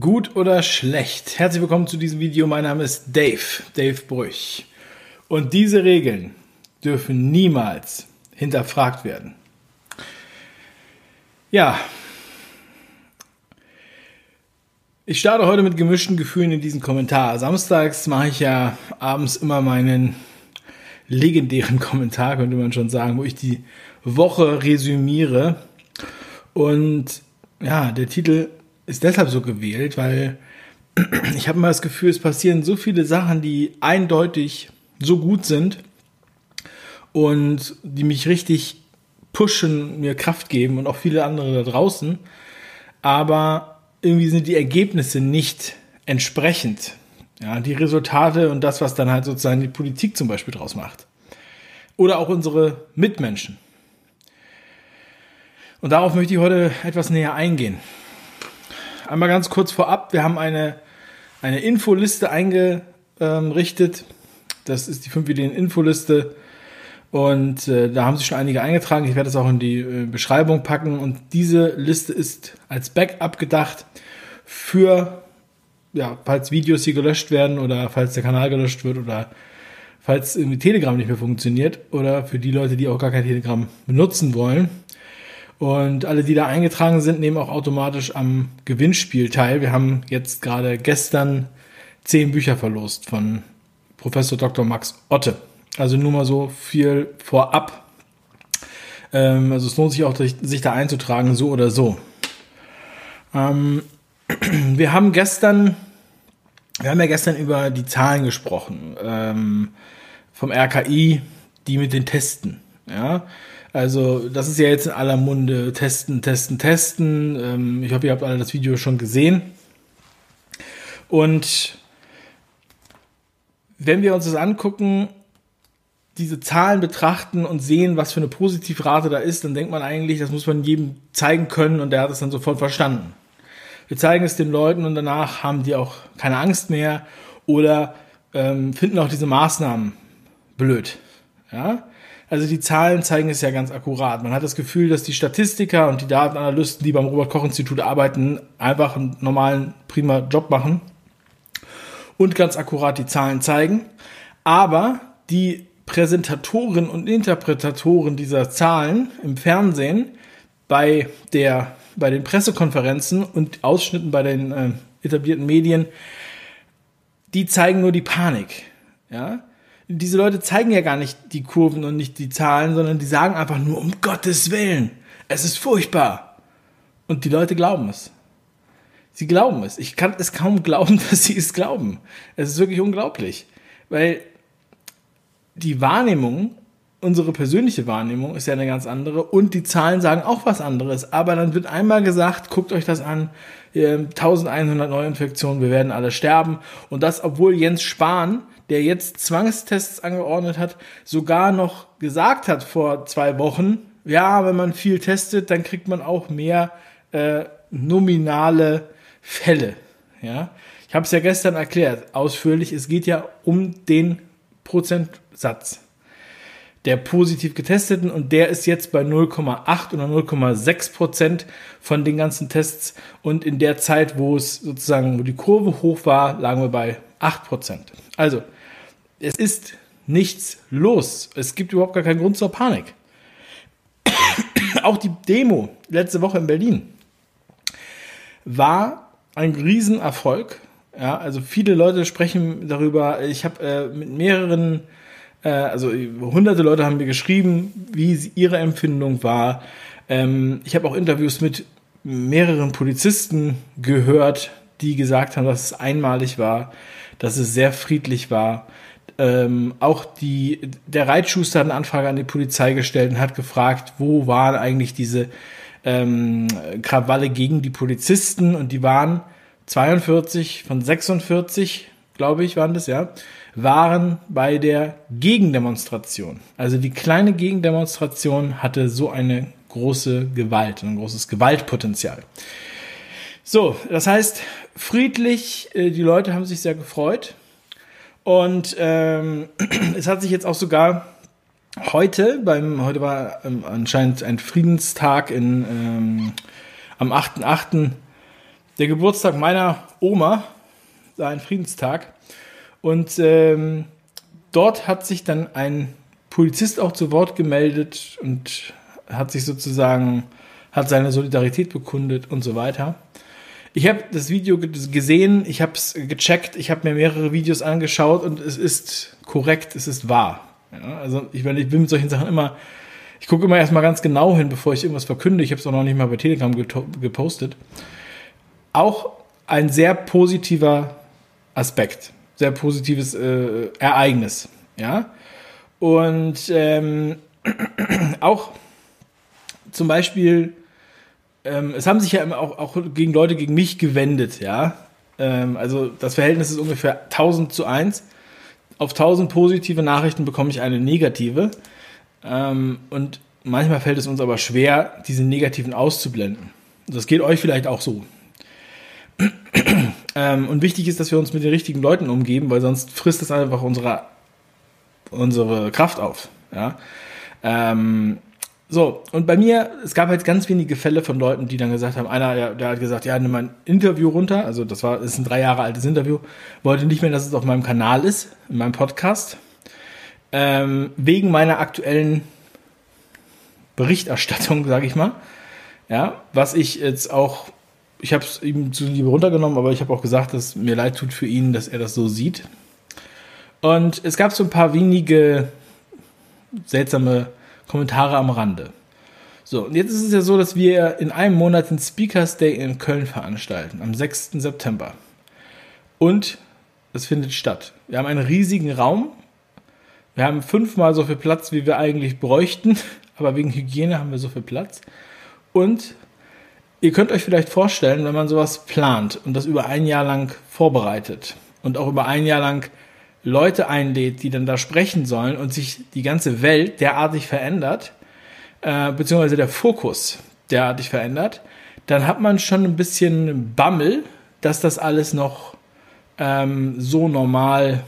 Gut oder schlecht? Herzlich willkommen zu diesem Video. Mein Name ist Dave, Dave Brüch. Und diese Regeln dürfen niemals hinterfragt werden. Ja. Ich starte heute mit gemischten Gefühlen in diesen Kommentar. Samstags mache ich ja abends immer meinen legendären Kommentar, könnte man schon sagen, wo ich die Woche resümiere. Und ja, der Titel ist deshalb so gewählt, weil ich habe immer das Gefühl, es passieren so viele Sachen, die eindeutig so gut sind und die mich richtig pushen, mir Kraft geben und auch viele andere da draußen. Aber irgendwie sind die Ergebnisse nicht entsprechend. Ja, die Resultate und das, was dann halt sozusagen die Politik zum Beispiel draus macht. Oder auch unsere Mitmenschen. Und darauf möchte ich heute etwas näher eingehen einmal ganz kurz vorab, wir haben eine, eine Infoliste eingerichtet. Das ist die 5 Ideen Infoliste. Und äh, da haben sich schon einige eingetragen. Ich werde das auch in die äh, Beschreibung packen. Und diese Liste ist als Backup gedacht für, ja, falls Videos hier gelöscht werden oder falls der Kanal gelöscht wird oder falls irgendwie Telegram nicht mehr funktioniert oder für die Leute, die auch gar kein Telegram benutzen wollen. Und alle, die da eingetragen sind, nehmen auch automatisch am Gewinnspiel teil. Wir haben jetzt gerade gestern zehn Bücher verlost von Professor Dr. Max Otte. Also nur mal so viel vorab. Ähm, also es lohnt sich auch, sich da einzutragen, so oder so. Ähm, wir haben gestern, wir haben ja gestern über die Zahlen gesprochen ähm, vom RKI, die mit den Testen. Ja, also das ist ja jetzt in aller Munde testen, testen, testen. Ähm, ich hoffe, ihr habt alle das Video schon gesehen. Und wenn wir uns das angucken, diese Zahlen betrachten und sehen, was für eine Positivrate da ist, dann denkt man eigentlich, das muss man jedem zeigen können und der hat es dann sofort verstanden. Wir zeigen es den Leuten und danach haben die auch keine Angst mehr oder ähm, finden auch diese Maßnahmen blöd. Ja? Also die Zahlen zeigen es ja ganz akkurat. Man hat das Gefühl, dass die Statistiker und die Datenanalysten, die beim Robert-Koch-Institut arbeiten, einfach einen normalen, prima Job machen und ganz akkurat die Zahlen zeigen. Aber die Präsentatoren und Interpretatoren dieser Zahlen im Fernsehen bei der bei den Pressekonferenzen und Ausschnitten bei den äh, etablierten Medien, die zeigen nur die Panik. Ja? Diese Leute zeigen ja gar nicht die Kurven und nicht die Zahlen, sondern die sagen einfach nur, um Gottes Willen, es ist furchtbar. Und die Leute glauben es. Sie glauben es. Ich kann es kaum glauben, dass sie es glauben. Es ist wirklich unglaublich. Weil die Wahrnehmung, unsere persönliche Wahrnehmung ist ja eine ganz andere und die Zahlen sagen auch was anderes. Aber dann wird einmal gesagt, guckt euch das an, 1100 Neuinfektionen, wir werden alle sterben. Und das, obwohl Jens Spahn der jetzt Zwangstests angeordnet hat, sogar noch gesagt hat vor zwei Wochen, ja, wenn man viel testet, dann kriegt man auch mehr äh, nominale Fälle. Ja, ich habe es ja gestern erklärt, ausführlich. Es geht ja um den Prozentsatz der positiv getesteten und der ist jetzt bei 0,8 oder 0,6 Prozent von den ganzen Tests und in der Zeit, wo es sozusagen, wo die Kurve hoch war, lagen wir bei 8 Prozent. Also es ist nichts los. Es gibt überhaupt gar keinen Grund zur Panik. Auch die Demo letzte Woche in Berlin war ein Riesenerfolg. Ja, also viele Leute sprechen darüber. Ich habe äh, mit mehreren, äh, also hunderte Leute haben mir geschrieben, wie ihre Empfindung war. Ähm, ich habe auch Interviews mit mehreren Polizisten gehört, die gesagt haben, dass es einmalig war, dass es sehr friedlich war, ähm, auch die, der Reitschuster hat eine Anfrage an die Polizei gestellt und hat gefragt, wo waren eigentlich diese ähm, Krawalle gegen die Polizisten und die waren 42 von 46, glaube ich, waren das, ja, waren bei der Gegendemonstration. Also die kleine Gegendemonstration hatte so eine große Gewalt, ein großes Gewaltpotenzial. So, das heißt, friedlich, äh, die Leute haben sich sehr gefreut. Und ähm, es hat sich jetzt auch sogar heute, beim, heute war ähm, anscheinend ein Friedenstag in, ähm, am 8.8., der Geburtstag meiner Oma, war ein Friedenstag. Und ähm, dort hat sich dann ein Polizist auch zu Wort gemeldet und hat sich sozusagen, hat seine Solidarität bekundet und so weiter. Ich habe das Video gesehen, ich habe es gecheckt, ich habe mir mehrere Videos angeschaut und es ist korrekt, es ist wahr. Ja, also ich, ich bin mit solchen Sachen immer, ich gucke immer erstmal ganz genau hin, bevor ich irgendwas verkünde. Ich habe es auch noch nicht mal bei Telegram gepostet. Auch ein sehr positiver Aspekt, sehr positives äh, Ereignis. Ja, und ähm, auch zum Beispiel ähm, es haben sich ja auch, auch gegen Leute gegen mich gewendet, ja. Ähm, also das Verhältnis ist ungefähr 1000 zu 1. Auf 1000 positive Nachrichten bekomme ich eine negative. Ähm, und manchmal fällt es uns aber schwer, diese negativen auszublenden. Das geht euch vielleicht auch so. Ähm, und wichtig ist, dass wir uns mit den richtigen Leuten umgeben, weil sonst frisst es einfach unsere, unsere Kraft auf. Ja? Ähm, so, und bei mir, es gab halt ganz wenige Fälle von Leuten, die dann gesagt haben, einer, der, der hat gesagt, ja, nimm mal ein Interview runter, also das war, ist ein drei Jahre altes Interview, wollte nicht mehr, dass es auf meinem Kanal ist, in meinem Podcast, ähm, wegen meiner aktuellen Berichterstattung, sage ich mal, ja, was ich jetzt auch, ich habe es ihm zu Liebe runtergenommen, aber ich habe auch gesagt, dass mir leid tut für ihn, dass er das so sieht. Und es gab so ein paar wenige seltsame Kommentare am Rande. So, und jetzt ist es ja so, dass wir in einem Monat den Speakers Day in Köln veranstalten, am 6. September. Und es findet statt. Wir haben einen riesigen Raum. Wir haben fünfmal so viel Platz, wie wir eigentlich bräuchten, aber wegen Hygiene haben wir so viel Platz. Und ihr könnt euch vielleicht vorstellen, wenn man sowas plant und das über ein Jahr lang vorbereitet und auch über ein Jahr lang Leute einlädt, die dann da sprechen sollen und sich die ganze Welt derartig verändert, äh, beziehungsweise der Fokus derartig verändert, dann hat man schon ein bisschen Bammel, dass das alles noch ähm, so normal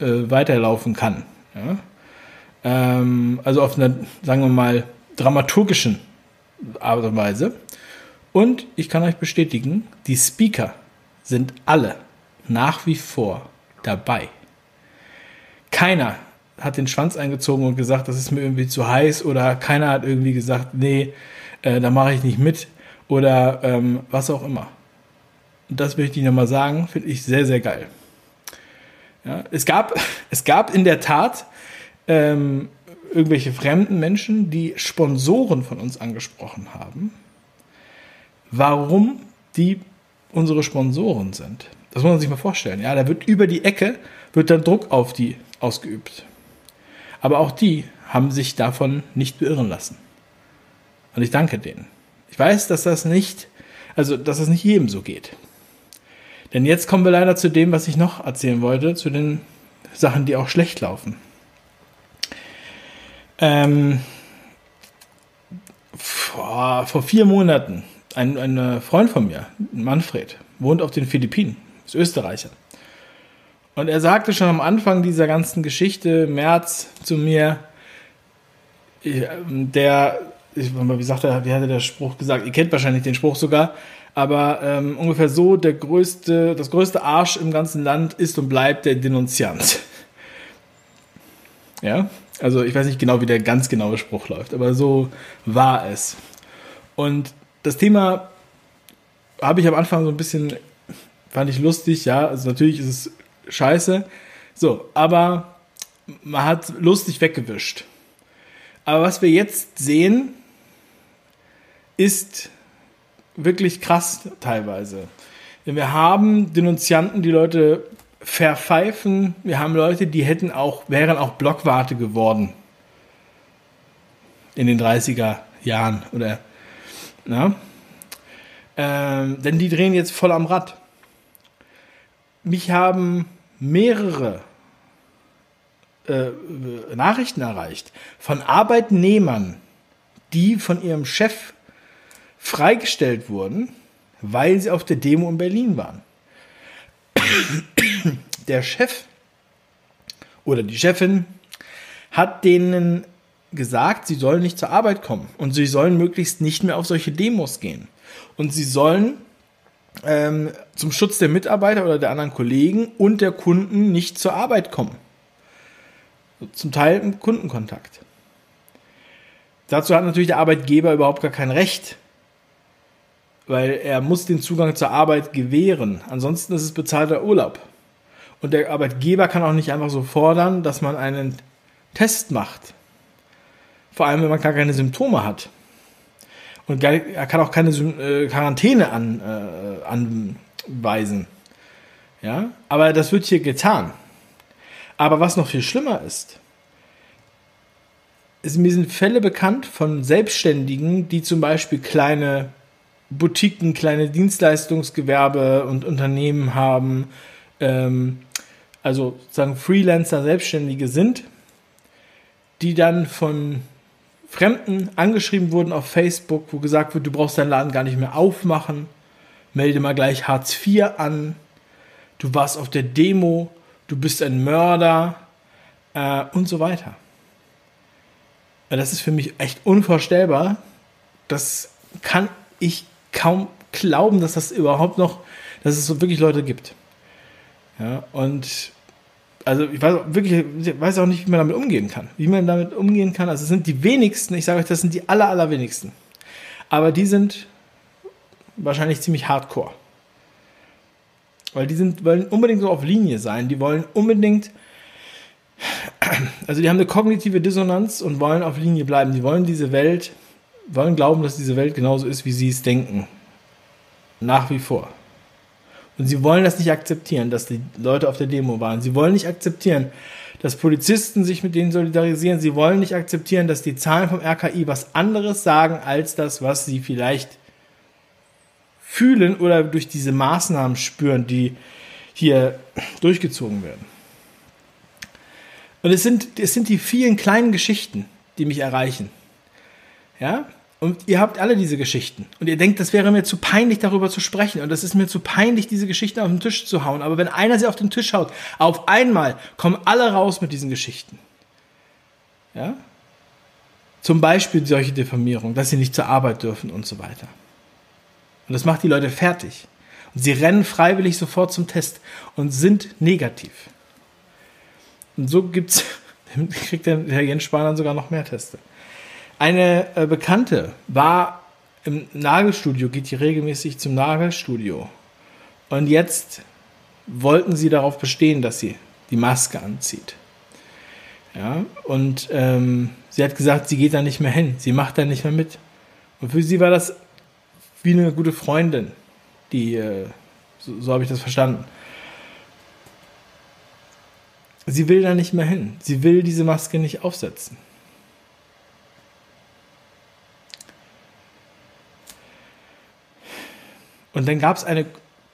äh, weiterlaufen kann. Ja? Ähm, also auf einer, sagen wir mal, dramaturgischen Art und Weise. Und ich kann euch bestätigen, die Speaker sind alle nach wie vor dabei. Keiner hat den Schwanz eingezogen und gesagt, das ist mir irgendwie zu heiß oder keiner hat irgendwie gesagt, nee, äh, da mache ich nicht mit oder ähm, was auch immer. Und das möchte ich nochmal sagen, finde ich sehr, sehr geil. Ja, es, gab, es gab in der Tat ähm, irgendwelche fremden Menschen, die Sponsoren von uns angesprochen haben, warum die unsere Sponsoren sind. Das muss man sich mal vorstellen. Ja, da wird über die Ecke wird dann Druck auf die ausgeübt. Aber auch die haben sich davon nicht beirren lassen. Und ich danke denen. Ich weiß, dass das nicht, also dass das nicht jedem so geht. Denn jetzt kommen wir leider zu dem, was ich noch erzählen wollte, zu den Sachen, die auch schlecht laufen. Ähm, vor, vor vier Monaten, ein, ein Freund von mir, Manfred, wohnt auf den Philippinen, ist Österreicher. Und er sagte schon am Anfang dieser ganzen Geschichte, März, zu mir, der, wie sagt er, wie hat er der Spruch gesagt? Ihr kennt wahrscheinlich den Spruch sogar, aber ähm, ungefähr so, der größte, das größte Arsch im ganzen Land ist und bleibt der Denunziant. Ja, also ich weiß nicht genau, wie der ganz genaue Spruch läuft, aber so war es. Und das Thema habe ich am Anfang so ein bisschen, fand ich lustig, ja, also natürlich ist es scheiße. So, aber man hat lustig weggewischt. Aber was wir jetzt sehen, ist wirklich krass teilweise. Denn wir haben Denunzianten, die Leute verpfeifen. Wir haben Leute, die hätten auch, wären auch Blockwarte geworden. In den 30er Jahren oder, na? Ähm, denn die drehen jetzt voll am Rad. Mich haben mehrere äh, Nachrichten erreicht von Arbeitnehmern, die von ihrem Chef freigestellt wurden, weil sie auf der Demo in Berlin waren. Der Chef oder die Chefin hat denen gesagt, sie sollen nicht zur Arbeit kommen und sie sollen möglichst nicht mehr auf solche Demos gehen. Und sie sollen ähm, zum Schutz der Mitarbeiter oder der anderen Kollegen und der Kunden nicht zur Arbeit kommen. Zum Teil im Kundenkontakt. Dazu hat natürlich der Arbeitgeber überhaupt gar kein Recht, weil er muss den Zugang zur Arbeit gewähren. Ansonsten ist es bezahlter Urlaub. Und der Arbeitgeber kann auch nicht einfach so fordern, dass man einen Test macht. Vor allem, wenn man gar keine Symptome hat. Und er kann auch keine äh, Quarantäne an, äh, anweisen. Ja, aber das wird hier getan. Aber was noch viel schlimmer ist, ist mir sind Fälle bekannt von Selbstständigen, die zum Beispiel kleine Boutiquen, kleine Dienstleistungsgewerbe und Unternehmen haben, ähm, also sozusagen Freelancer, Selbstständige sind, die dann von Fremden angeschrieben wurden auf Facebook, wo gesagt wird, du brauchst deinen Laden gar nicht mehr aufmachen, melde mal gleich Hartz IV an, du warst auf der Demo, du bist ein Mörder äh, und so weiter. Das ist für mich echt unvorstellbar. Das kann ich kaum glauben, dass das überhaupt noch, dass es so wirklich Leute gibt. Ja, und also ich weiß wirklich, ich weiß auch nicht, wie man damit umgehen kann. Wie man damit umgehen kann. Also es sind die wenigsten, ich sage euch, das sind die aller, allerwenigsten. Aber die sind wahrscheinlich ziemlich hardcore. Weil die sind, wollen unbedingt so auf Linie sein. Die wollen unbedingt, also die haben eine kognitive Dissonanz und wollen auf Linie bleiben. Die wollen diese Welt, wollen glauben, dass diese Welt genauso ist, wie sie es denken. Nach wie vor. Und sie wollen das nicht akzeptieren, dass die Leute auf der Demo waren. Sie wollen nicht akzeptieren, dass Polizisten sich mit denen solidarisieren. Sie wollen nicht akzeptieren, dass die Zahlen vom RKI was anderes sagen als das, was sie vielleicht fühlen oder durch diese Maßnahmen spüren, die hier durchgezogen werden. Und es sind, es sind die vielen kleinen Geschichten, die mich erreichen. Ja, und ihr habt alle diese Geschichten. Und ihr denkt, das wäre mir zu peinlich, darüber zu sprechen. Und es ist mir zu peinlich, diese Geschichten auf den Tisch zu hauen. Aber wenn einer sie auf den Tisch haut, auf einmal kommen alle raus mit diesen Geschichten. Ja? Zum Beispiel solche Diffamierung, dass sie nicht zur Arbeit dürfen und so weiter. Und das macht die Leute fertig. Und sie rennen freiwillig sofort zum Test und sind negativ. Und so gibt's, kriegt der Herr Jens Spahn dann sogar noch mehr Teste. Eine äh, Bekannte war im Nagelstudio, geht hier regelmäßig zum Nagelstudio. Und jetzt wollten sie darauf bestehen, dass sie die Maske anzieht. Ja, und ähm, sie hat gesagt, sie geht da nicht mehr hin, sie macht da nicht mehr mit. Und für sie war das wie eine gute Freundin, die, äh, so, so habe ich das verstanden. Sie will da nicht mehr hin. Sie will diese Maske nicht aufsetzen. Und dann gab es eine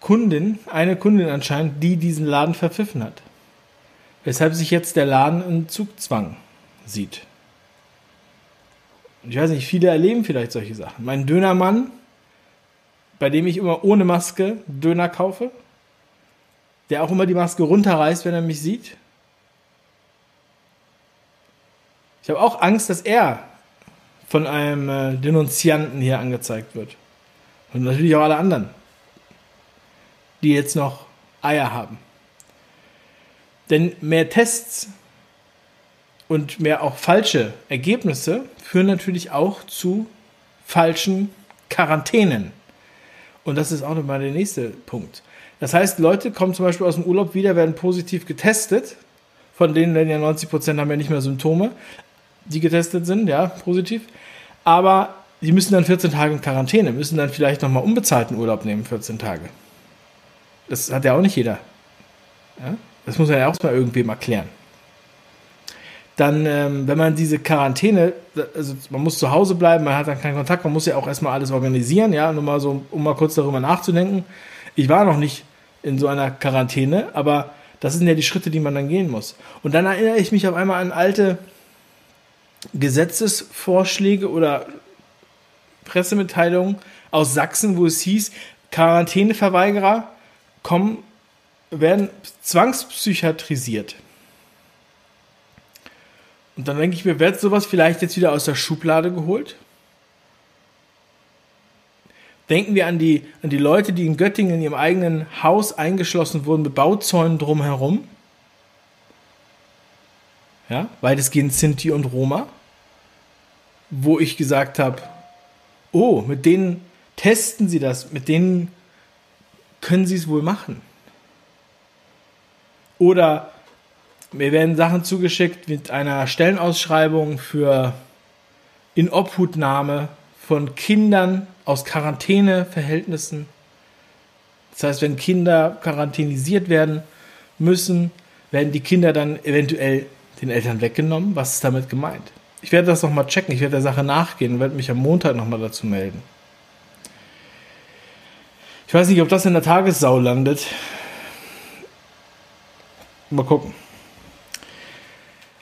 Kundin, eine Kundin anscheinend, die diesen Laden verpfiffen hat. Weshalb sich jetzt der Laden in Zugzwang sieht. Ich weiß nicht, viele erleben vielleicht solche Sachen. Mein Dönermann, bei dem ich immer ohne Maske Döner kaufe, der auch immer die Maske runterreißt, wenn er mich sieht. Ich habe auch Angst, dass er von einem äh, Denunzianten hier angezeigt wird. Und natürlich auch alle anderen, die jetzt noch Eier haben. Denn mehr Tests und mehr auch falsche Ergebnisse führen natürlich auch zu falschen Quarantänen. Und das ist auch nochmal der nächste Punkt. Das heißt, Leute kommen zum Beispiel aus dem Urlaub wieder, werden positiv getestet. Von denen dann ja 90 Prozent haben ja nicht mehr Symptome, die getestet sind, ja, positiv. Aber die müssen dann 14 Tage in Quarantäne, müssen dann vielleicht nochmal unbezahlten Urlaub nehmen, 14 Tage. Das hat ja auch nicht jeder. Ja? Das muss man ja auch mal irgendwem erklären. Dann, ähm, wenn man diese Quarantäne, also man muss zu Hause bleiben, man hat dann keinen Kontakt, man muss ja auch erstmal alles organisieren, ja, nur mal so, um mal kurz darüber nachzudenken. Ich war noch nicht in so einer Quarantäne, aber das sind ja die Schritte, die man dann gehen muss. Und dann erinnere ich mich auf einmal an alte Gesetzesvorschläge oder Pressemitteilung aus Sachsen, wo es hieß, Quarantäneverweigerer kommen, werden zwangspsychiatrisiert. Und dann denke ich mir, wird sowas vielleicht jetzt wieder aus der Schublade geholt? Denken wir an die, an die Leute, die in Göttingen in ihrem eigenen Haus eingeschlossen wurden mit Bauzäunen drumherum. Ja, weitestgehend Sinti und Roma. Wo ich gesagt habe, oh, mit denen testen sie das, mit denen können sie es wohl machen. Oder mir werden Sachen zugeschickt mit einer Stellenausschreibung für Inobhutnahme von Kindern aus Quarantäneverhältnissen. Das heißt, wenn Kinder quarantänisiert werden müssen, werden die Kinder dann eventuell den Eltern weggenommen. Was ist damit gemeint? Ich werde das nochmal checken, ich werde der Sache nachgehen und werde mich am Montag nochmal dazu melden. Ich weiß nicht, ob das in der Tagessau landet. Mal gucken.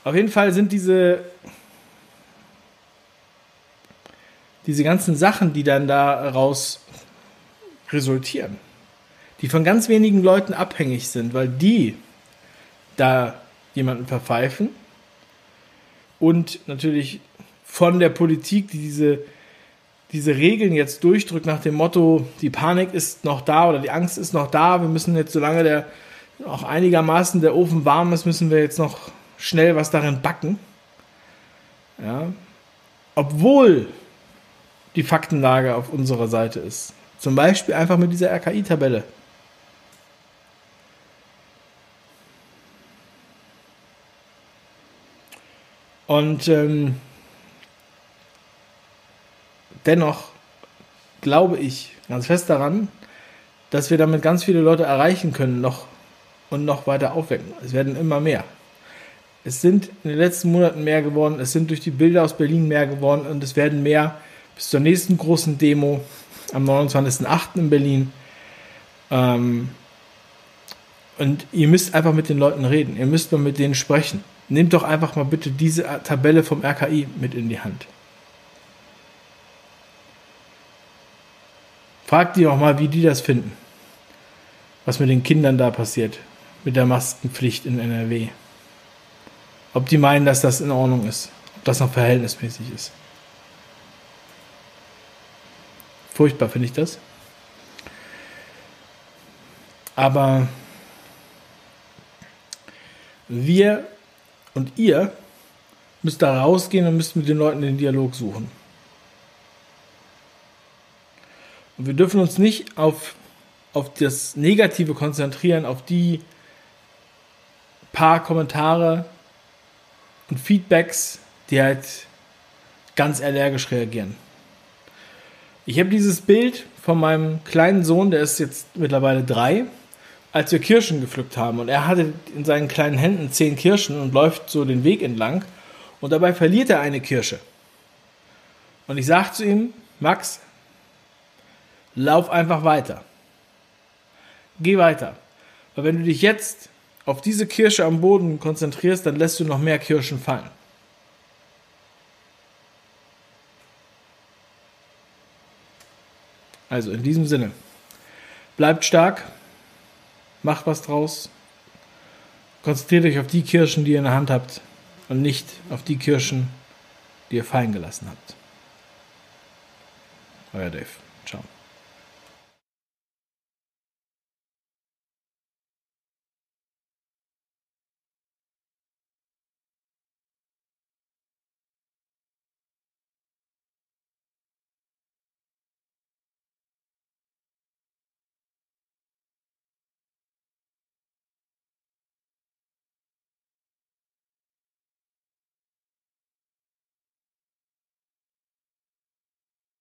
Auf jeden Fall sind diese, diese ganzen Sachen, die dann daraus resultieren, die von ganz wenigen Leuten abhängig sind, weil die da jemanden verpfeifen und natürlich von der Politik, die diese, diese Regeln jetzt durchdrückt nach dem Motto, die Panik ist noch da oder die Angst ist noch da, wir müssen jetzt, solange der auch einigermaßen der Ofen warm ist, müssen wir jetzt noch schnell was darin backen. Ja. Obwohl die Faktenlage auf unserer Seite ist. Zum Beispiel einfach mit dieser RKI-Tabelle. Und ähm, dennoch glaube ich ganz fest daran, dass wir damit ganz viele Leute erreichen können noch und noch weiter aufwecken. Es werden immer mehr. Es sind in den letzten Monaten mehr geworden, es sind durch die Bilder aus Berlin mehr geworden und es werden mehr bis zur nächsten großen Demo am 29.08. in Berlin. Ähm, und ihr müsst einfach mit den Leuten reden, ihr müsst mal mit denen sprechen. Nehmt doch einfach mal bitte diese Tabelle vom RKI mit in die Hand. Fragt die auch mal, wie die das finden. Was mit den Kindern da passiert. Mit der Maskenpflicht in NRW. Ob die meinen, dass das in Ordnung ist. Ob das noch verhältnismäßig ist. Furchtbar finde ich das. Aber wir und ihr müsst da rausgehen und müsst mit den Leuten den Dialog suchen. Und wir dürfen uns nicht auf, auf das Negative konzentrieren, auf die paar Kommentare, und Feedbacks, die halt ganz allergisch reagieren. Ich habe dieses Bild von meinem kleinen Sohn, der ist jetzt mittlerweile drei, als wir Kirschen gepflückt haben. Und er hatte in seinen kleinen Händen zehn Kirschen und läuft so den Weg entlang. Und dabei verliert er eine Kirsche. Und ich sage zu ihm, Max, lauf einfach weiter. Geh weiter. Weil wenn du dich jetzt auf diese Kirsche am Boden konzentrierst, dann lässt du noch mehr Kirschen fallen. Also in diesem Sinne, bleibt stark, macht was draus, konzentriert euch auf die Kirschen, die ihr in der Hand habt und nicht auf die Kirschen, die ihr fallen gelassen habt. Euer Dave. Ciao.